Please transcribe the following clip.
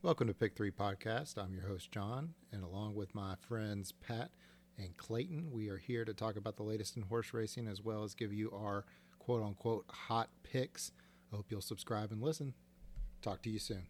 Welcome to Pick Three Podcast. I'm your host, John, and along with my friends Pat and Clayton, we are here to talk about the latest in horse racing as well as give you our quote unquote hot picks. I hope you'll subscribe and listen. Talk to you soon.